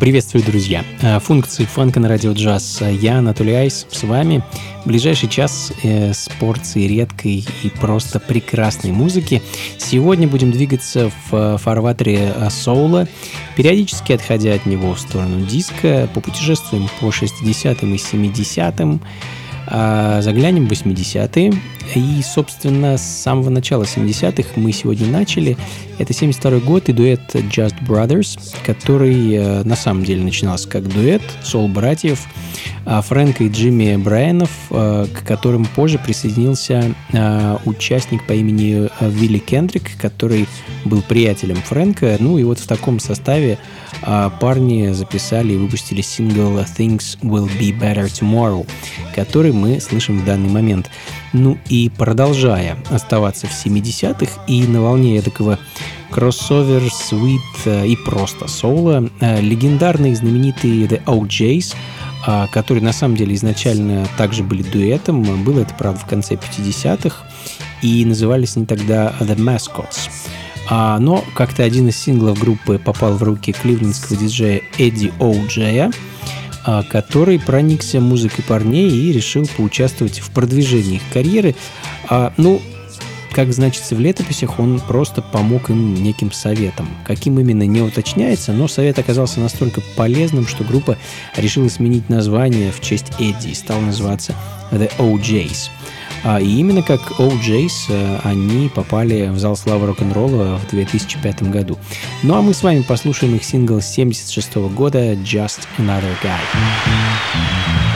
Приветствую, друзья! Э, функции фанка на радио джаз. Я, Анатолий Айс, с вами. Ближайший час э, с порцией редкой и просто прекрасной музыки. Сегодня будем двигаться в э, фарватере соула, периодически отходя от него в сторону диска, попутешествуем по 60-м и 70-м, а, заглянем в 80-е. И, собственно, с самого начала 70-х мы сегодня начали. Это 72 год и дуэт Just Brothers, который э, на самом деле начинался как дуэт сол-братьев а, Фрэнка и Джимми Брайанов, э, к которым позже присоединился э, участник по имени Вилли Кендрик, который был приятелем Фрэнка. Ну и вот в таком составе а парни записали и выпустили сингл Things Will Be Better Tomorrow, который мы слышим в данный момент. Ну и продолжая оставаться в 70-х и на волне такого кроссовер, свит э, и просто соло, э, легендарные знаменитые The OJs, э, которые на самом деле изначально также были дуэтом, было это, правда, в конце 50-х, и назывались они тогда The Mascots. А, но как-то один из синглов группы попал в руки кливлендского диджея Эдди Оуджея, а, который проникся музыкой парней и решил поучаствовать в продвижении их карьеры. А, ну, как значится в летописях, он просто помог им неким советом. Каким именно не уточняется, но совет оказался настолько полезным, что группа решила сменить название в честь Эдди и стала называться The OJs. А, и именно как OJs э, они попали в зал славы рок-н-ролла в 2005 году. Ну а мы с вами послушаем их сингл 76 года «Just Another Guy».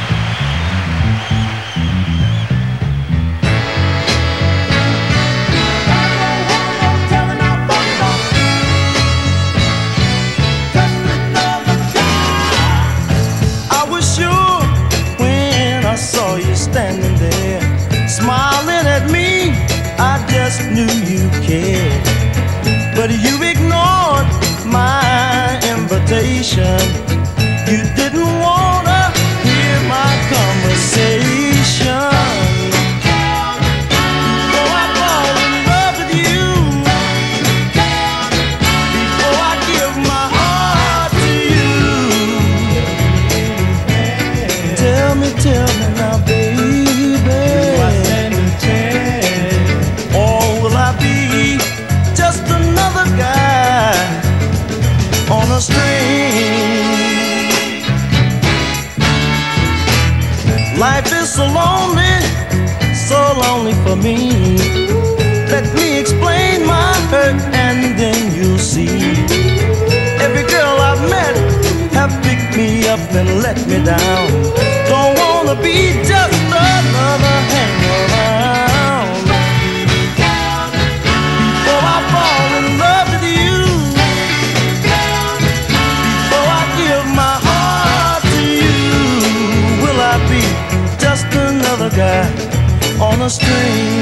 a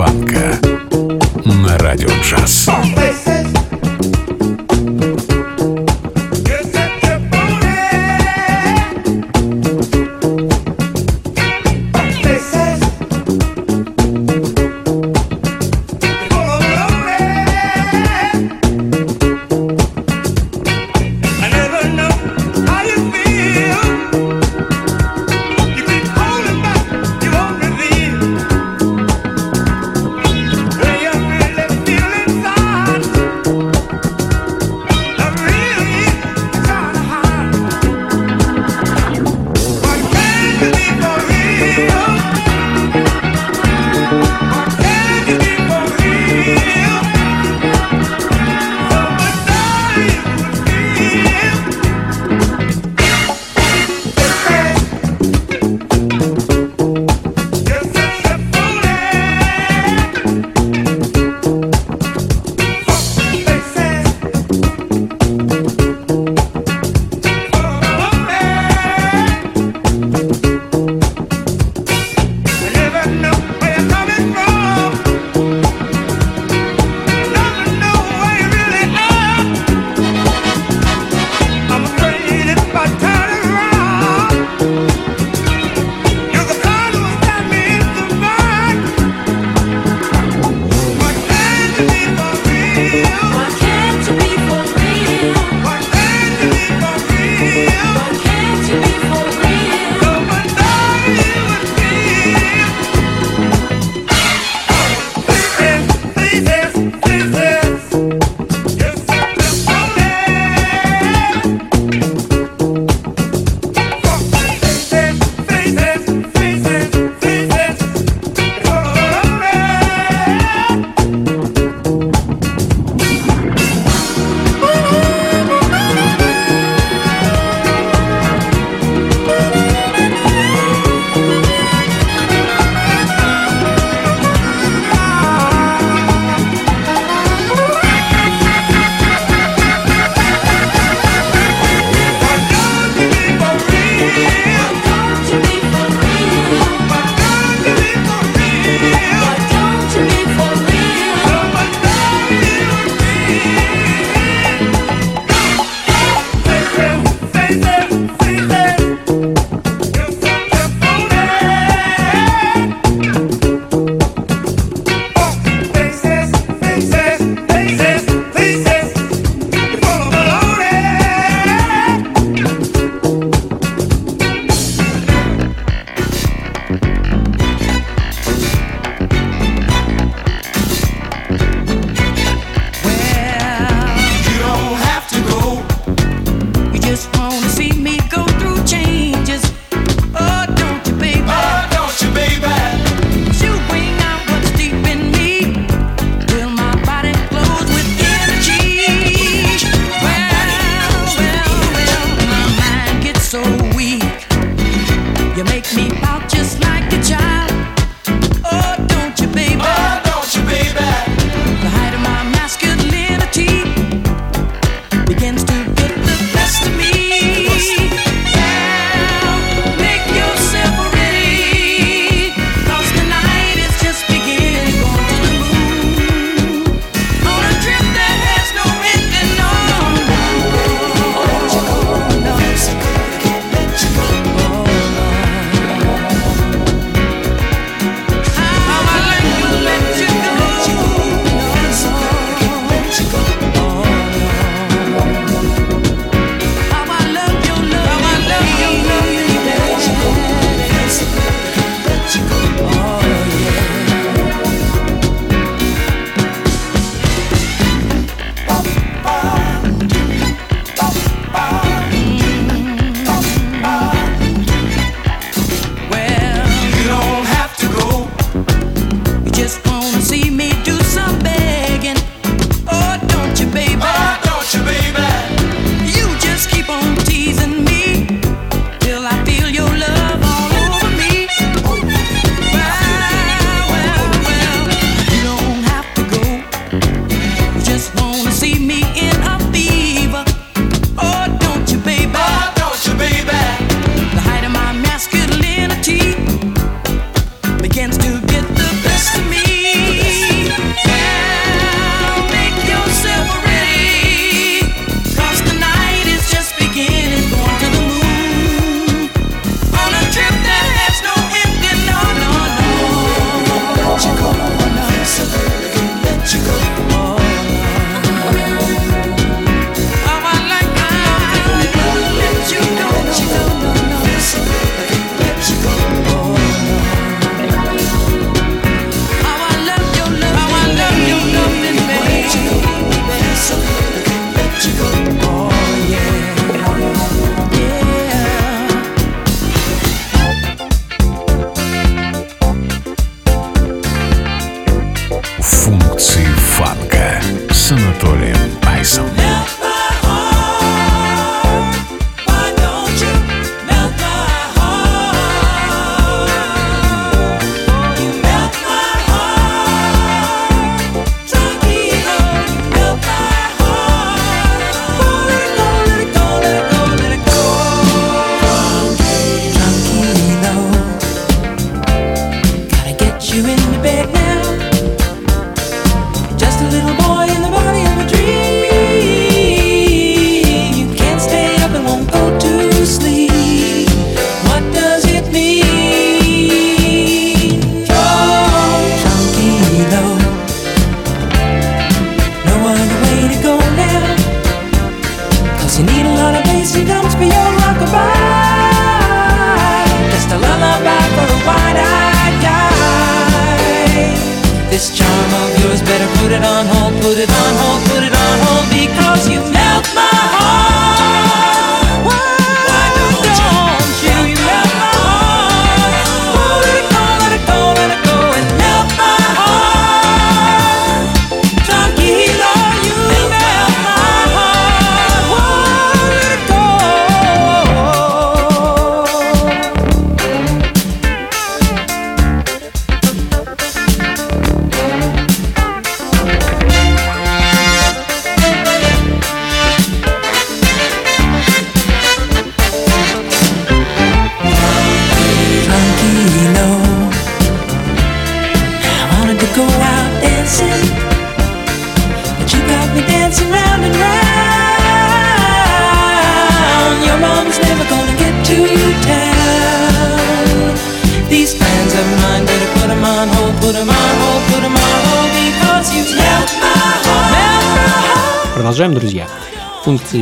фанка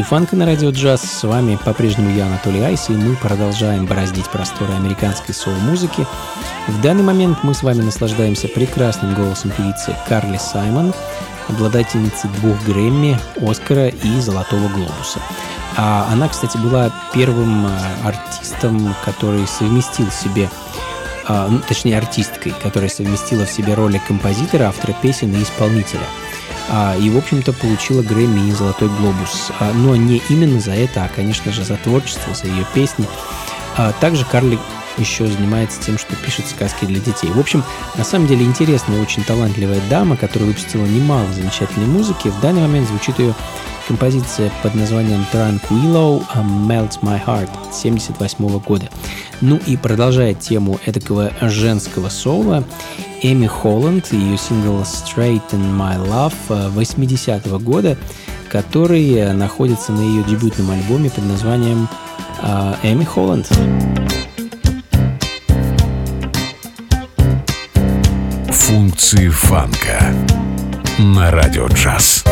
фанка на радио джаз. С вами по-прежнему я, Анатолий Айс, и мы продолжаем бороздить просторы американской соул-музыки. В данный момент мы с вами наслаждаемся прекрасным голосом певицы Карли Саймон, обладательницы двух Грэмми, Оскара и Золотого Глобуса. А она, кстати, была первым э, артистом, который совместил в себе э, ну, точнее артисткой, которая совместила в себе роли композитора, автора песен и исполнителя – а, и, в общем-то, получила Грэмми и Золотой Глобус. А, но не именно за это, а, конечно же, за творчество, за ее песни. А, также Карли еще занимается тем, что пишет сказки для детей. В общем, на самом деле интересная, очень талантливая дама, которая выпустила немало замечательной музыки. В данный момент звучит ее композиция под названием Tranquillo Melts My Heart 78 года. Ну и продолжая тему эдакого женского соло, Эми Холланд и ее сингл Straighten My Love 80 года, который находится на ее дебютном альбоме под названием э, Эми Холланд. Функции фанка на радио джаз.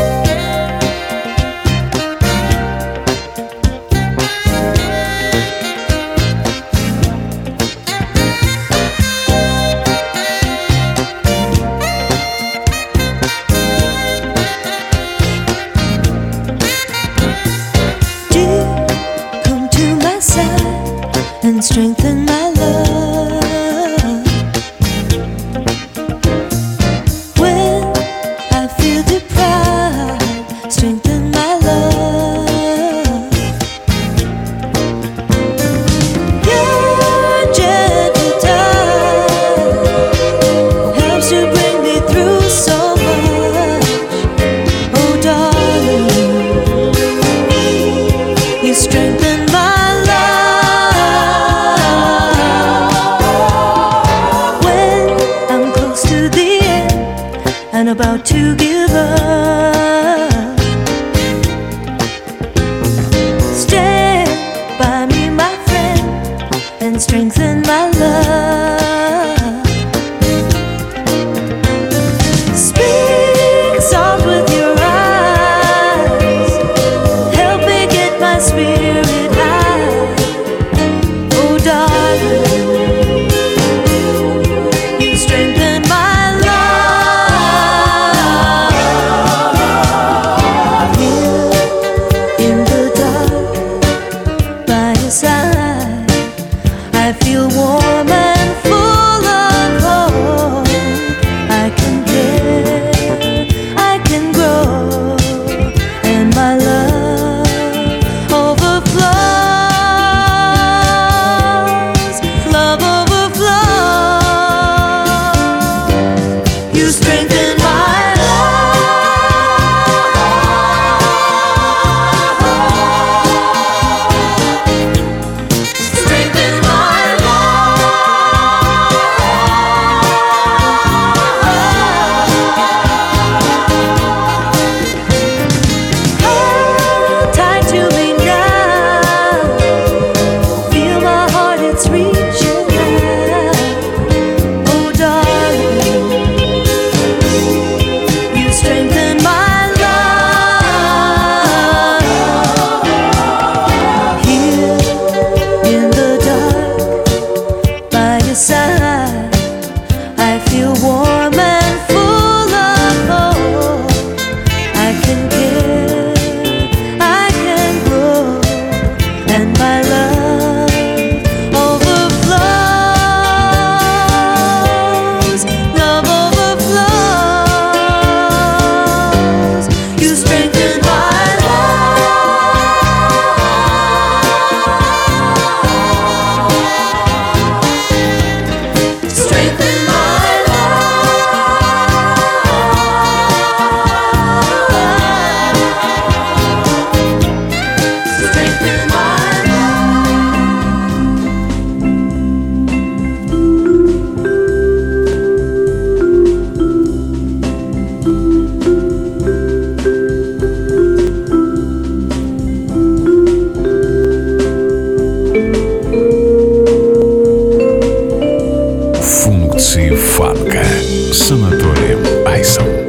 Функции фанка с Анатолием Айсом.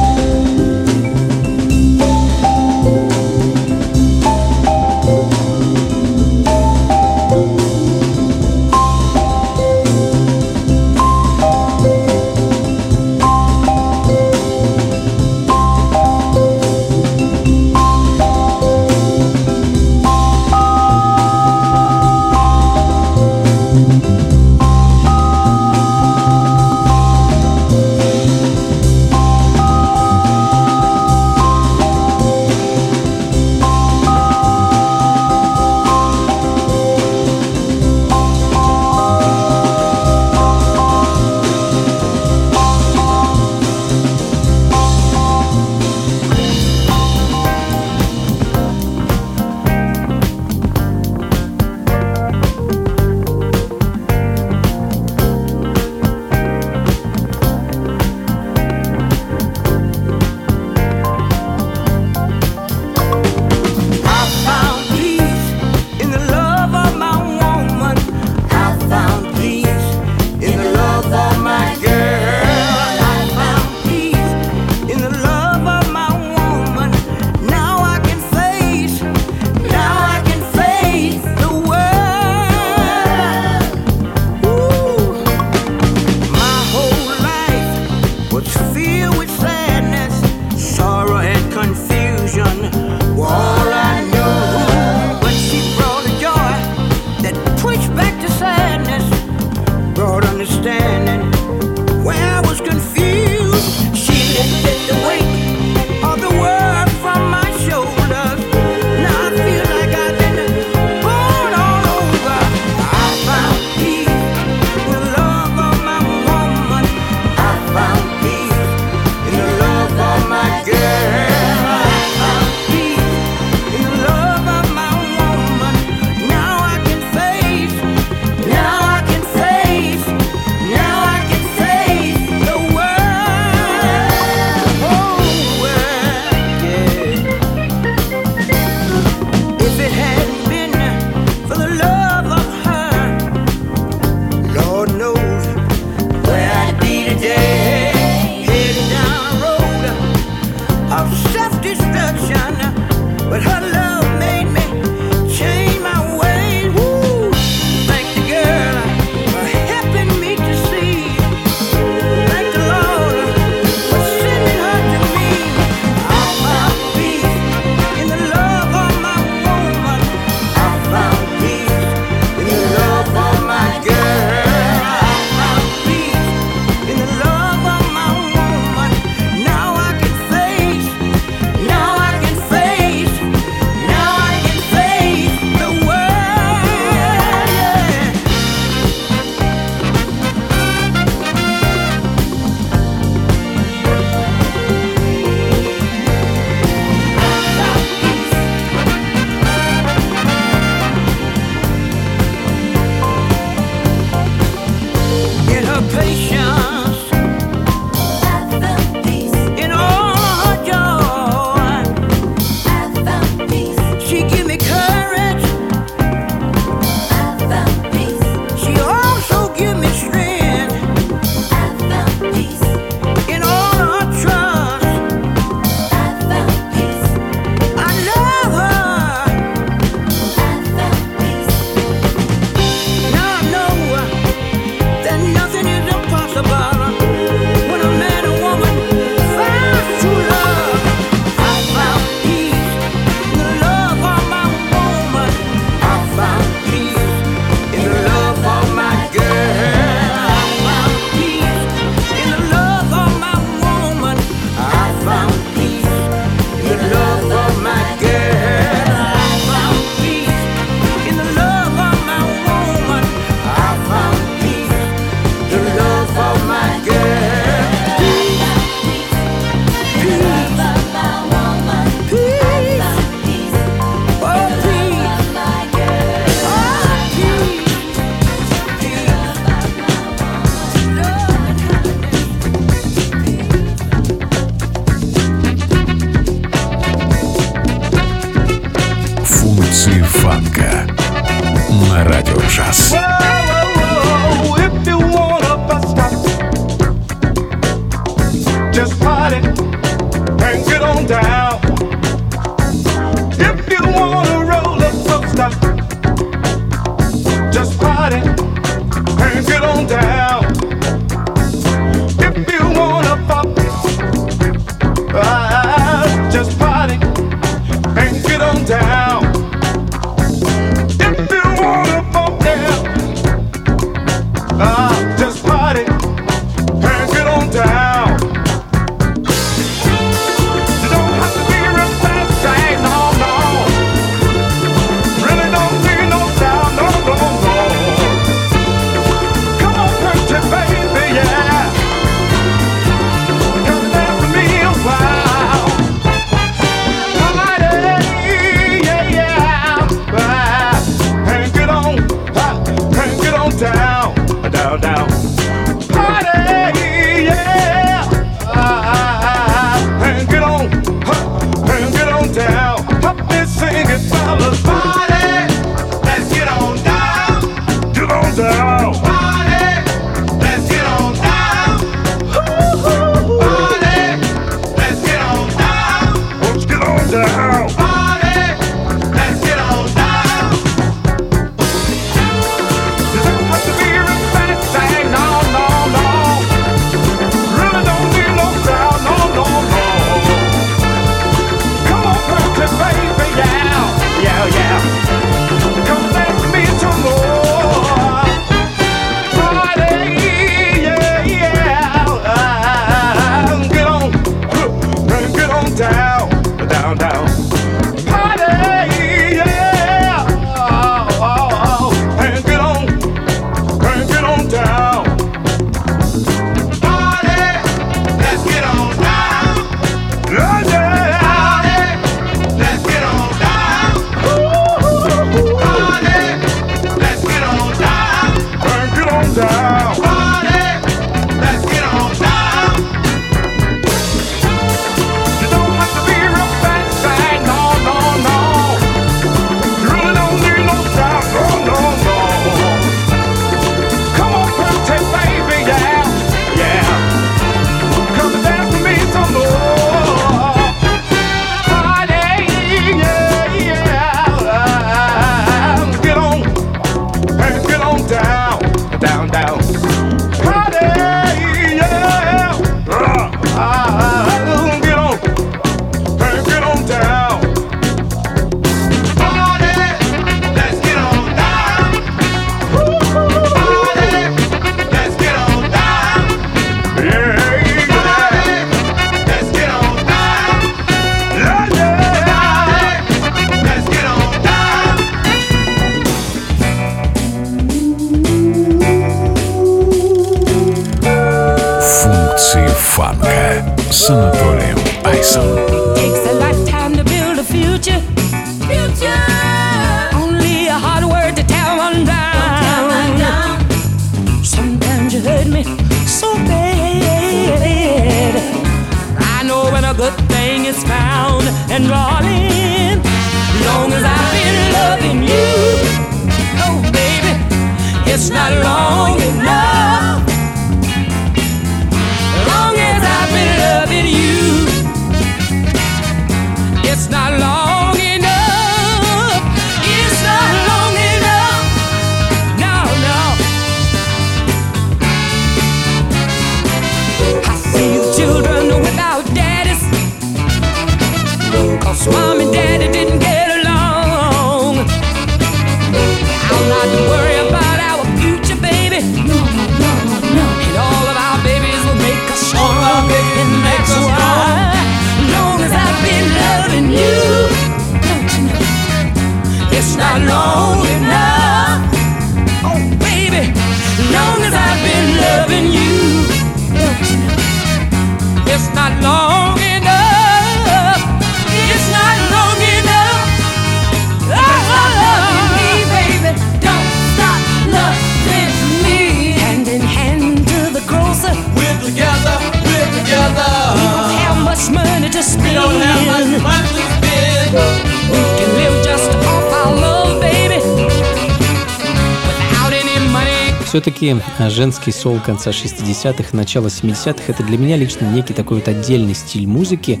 все-таки а, женский сол конца 60-х, начала 70-х, это для меня лично некий такой вот отдельный стиль музыки.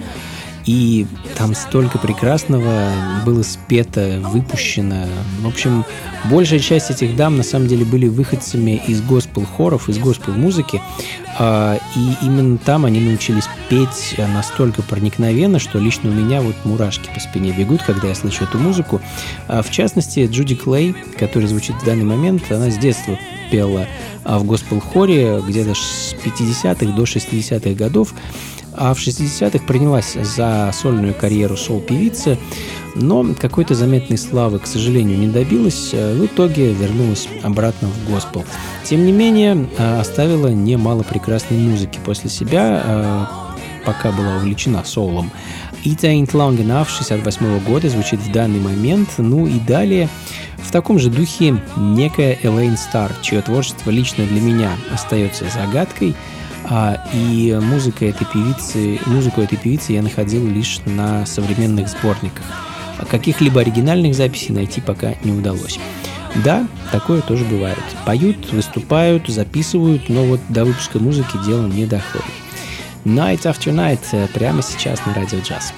И там столько прекрасного было спето, выпущено. В общем, большая часть этих дам на самом деле были выходцами из госпел-хоров, из госпел-музыки. А, И именно там они научились петь настолько проникновенно, что лично у меня вот мурашки по спине бегут, когда я слышу эту музыку. А, В частности, Джуди Клей, которая звучит в данный момент, она с детства пела а, в госпел-хоре где-то с 50-х до 60-х годов а в 60-х принялась за сольную карьеру сол-певицы, но какой-то заметной славы, к сожалению, не добилась, в итоге вернулась обратно в госпел. Тем не менее, э, оставила немало прекрасной музыки после себя, э, пока была увлечена соулом. It Ain't Long Enough 68 года звучит в данный момент, ну и далее в таком же духе некая Элейн Стар, чье творчество лично для меня остается загадкой – а, и музыка этой певицы, музыку этой певицы я находил лишь на современных сборниках. А Каких-либо оригинальных записей найти пока не удалось. Да, такое тоже бывает. Поют, выступают, записывают, но вот до выпуска музыки дело не доходит. Night After Night э, прямо сейчас на Радио Джаз.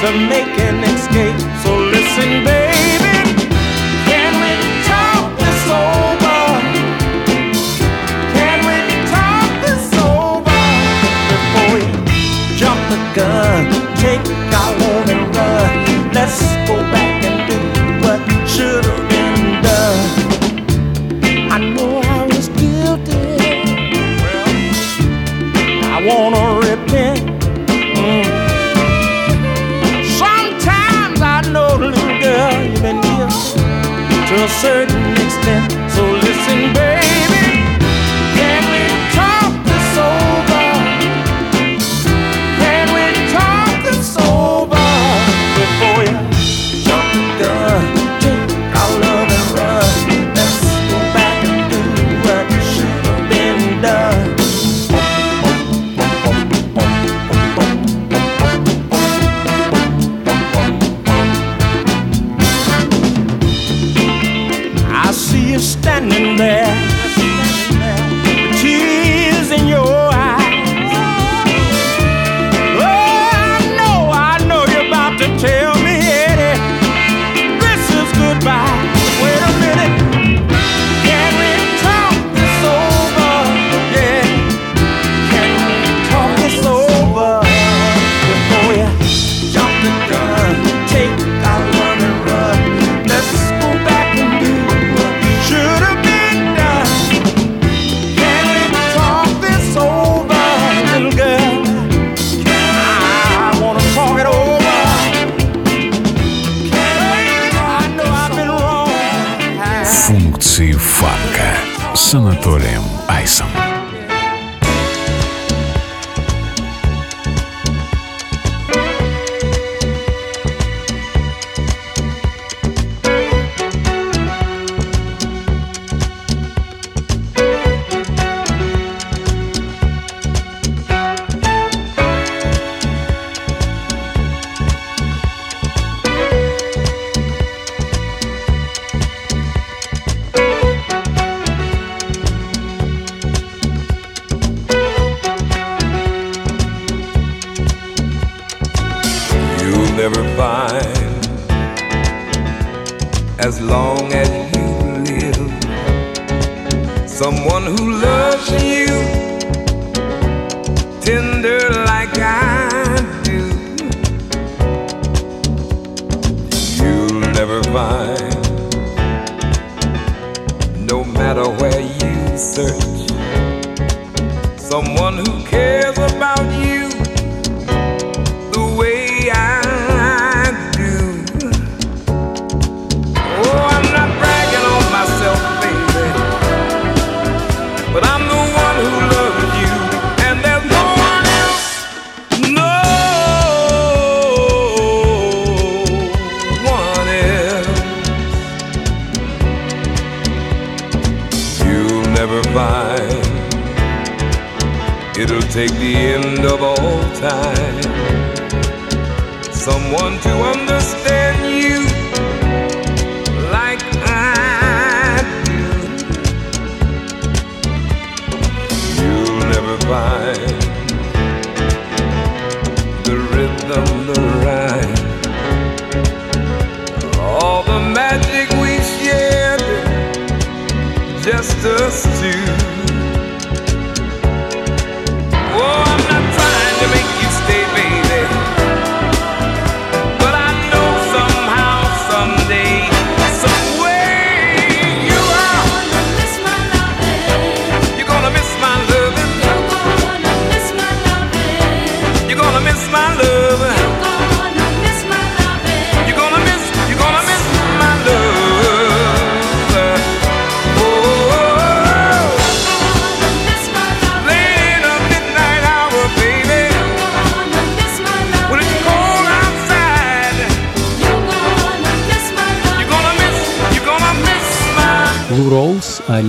to make an escape. So listen, baby, can we talk this over? Can we talk this over before we jump the gun? Take our love and run. Let's go back. to a certain extent. So listen, baby. порции фанка с Анатолием Айсом. Just us too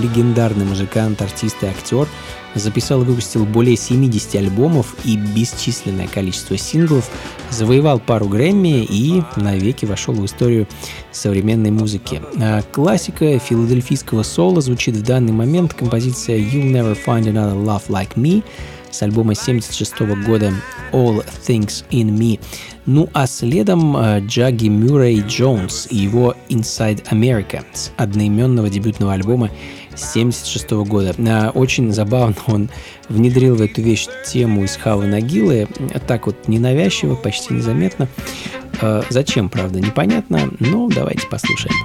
легендарный музыкант, артист и актер, записал и выпустил более 70 альбомов и бесчисленное количество синглов, завоевал пару Грэмми и навеки вошел в историю современной музыки. А, классика филадельфийского соло звучит в данный момент композиция «You'll Never Find Another Love Like Me», с альбома 76 года All Things in Me. Ну а следом а, Джаги Мюррей Джонс и его Inside America с одноименного дебютного альбома 1976 года. Э, Очень забавно он внедрил в эту вещь тему из Хавы Нагилы, так вот ненавязчиво, почти незаметно. Э, Зачем, правда, непонятно, но давайте послушаем.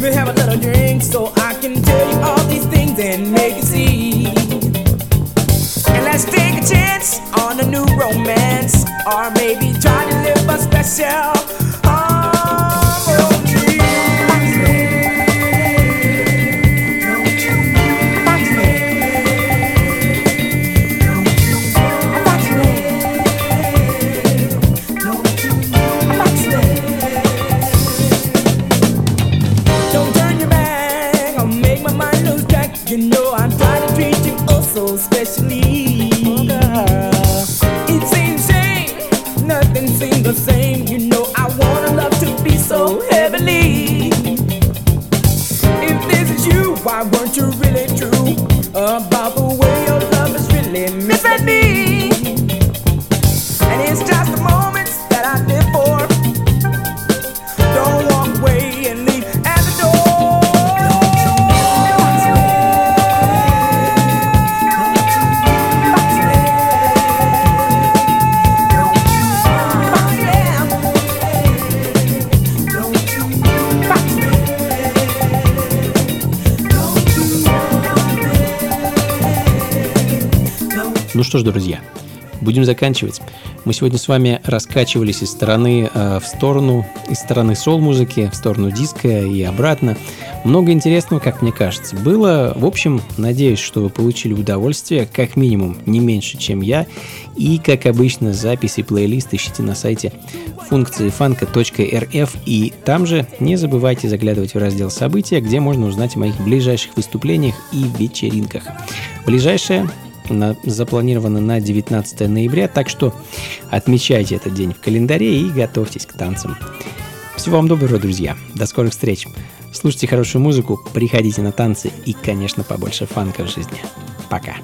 Baby, have a little drink so I can tell you all these things and make you see. And let's take a chance on a new romance, or maybe try to live a special что ж, друзья, будем заканчивать. Мы сегодня с вами раскачивались из стороны э, в сторону, из стороны сол-музыки в сторону диска и обратно. Много интересного, как мне кажется, было. В общем, надеюсь, что вы получили удовольствие, как минимум, не меньше, чем я. И, как обычно, записи и плейлист ищите на сайте функции фанка.рф. И там же не забывайте заглядывать в раздел «События», где можно узнать о моих ближайших выступлениях и вечеринках. Ближайшее на- запланировано на 19 ноября, так что отмечайте этот день в календаре и готовьтесь к танцам. Всего вам доброго, друзья. До скорых встреч. Слушайте хорошую музыку, приходите на танцы и, конечно, побольше фанка в жизни. Пока.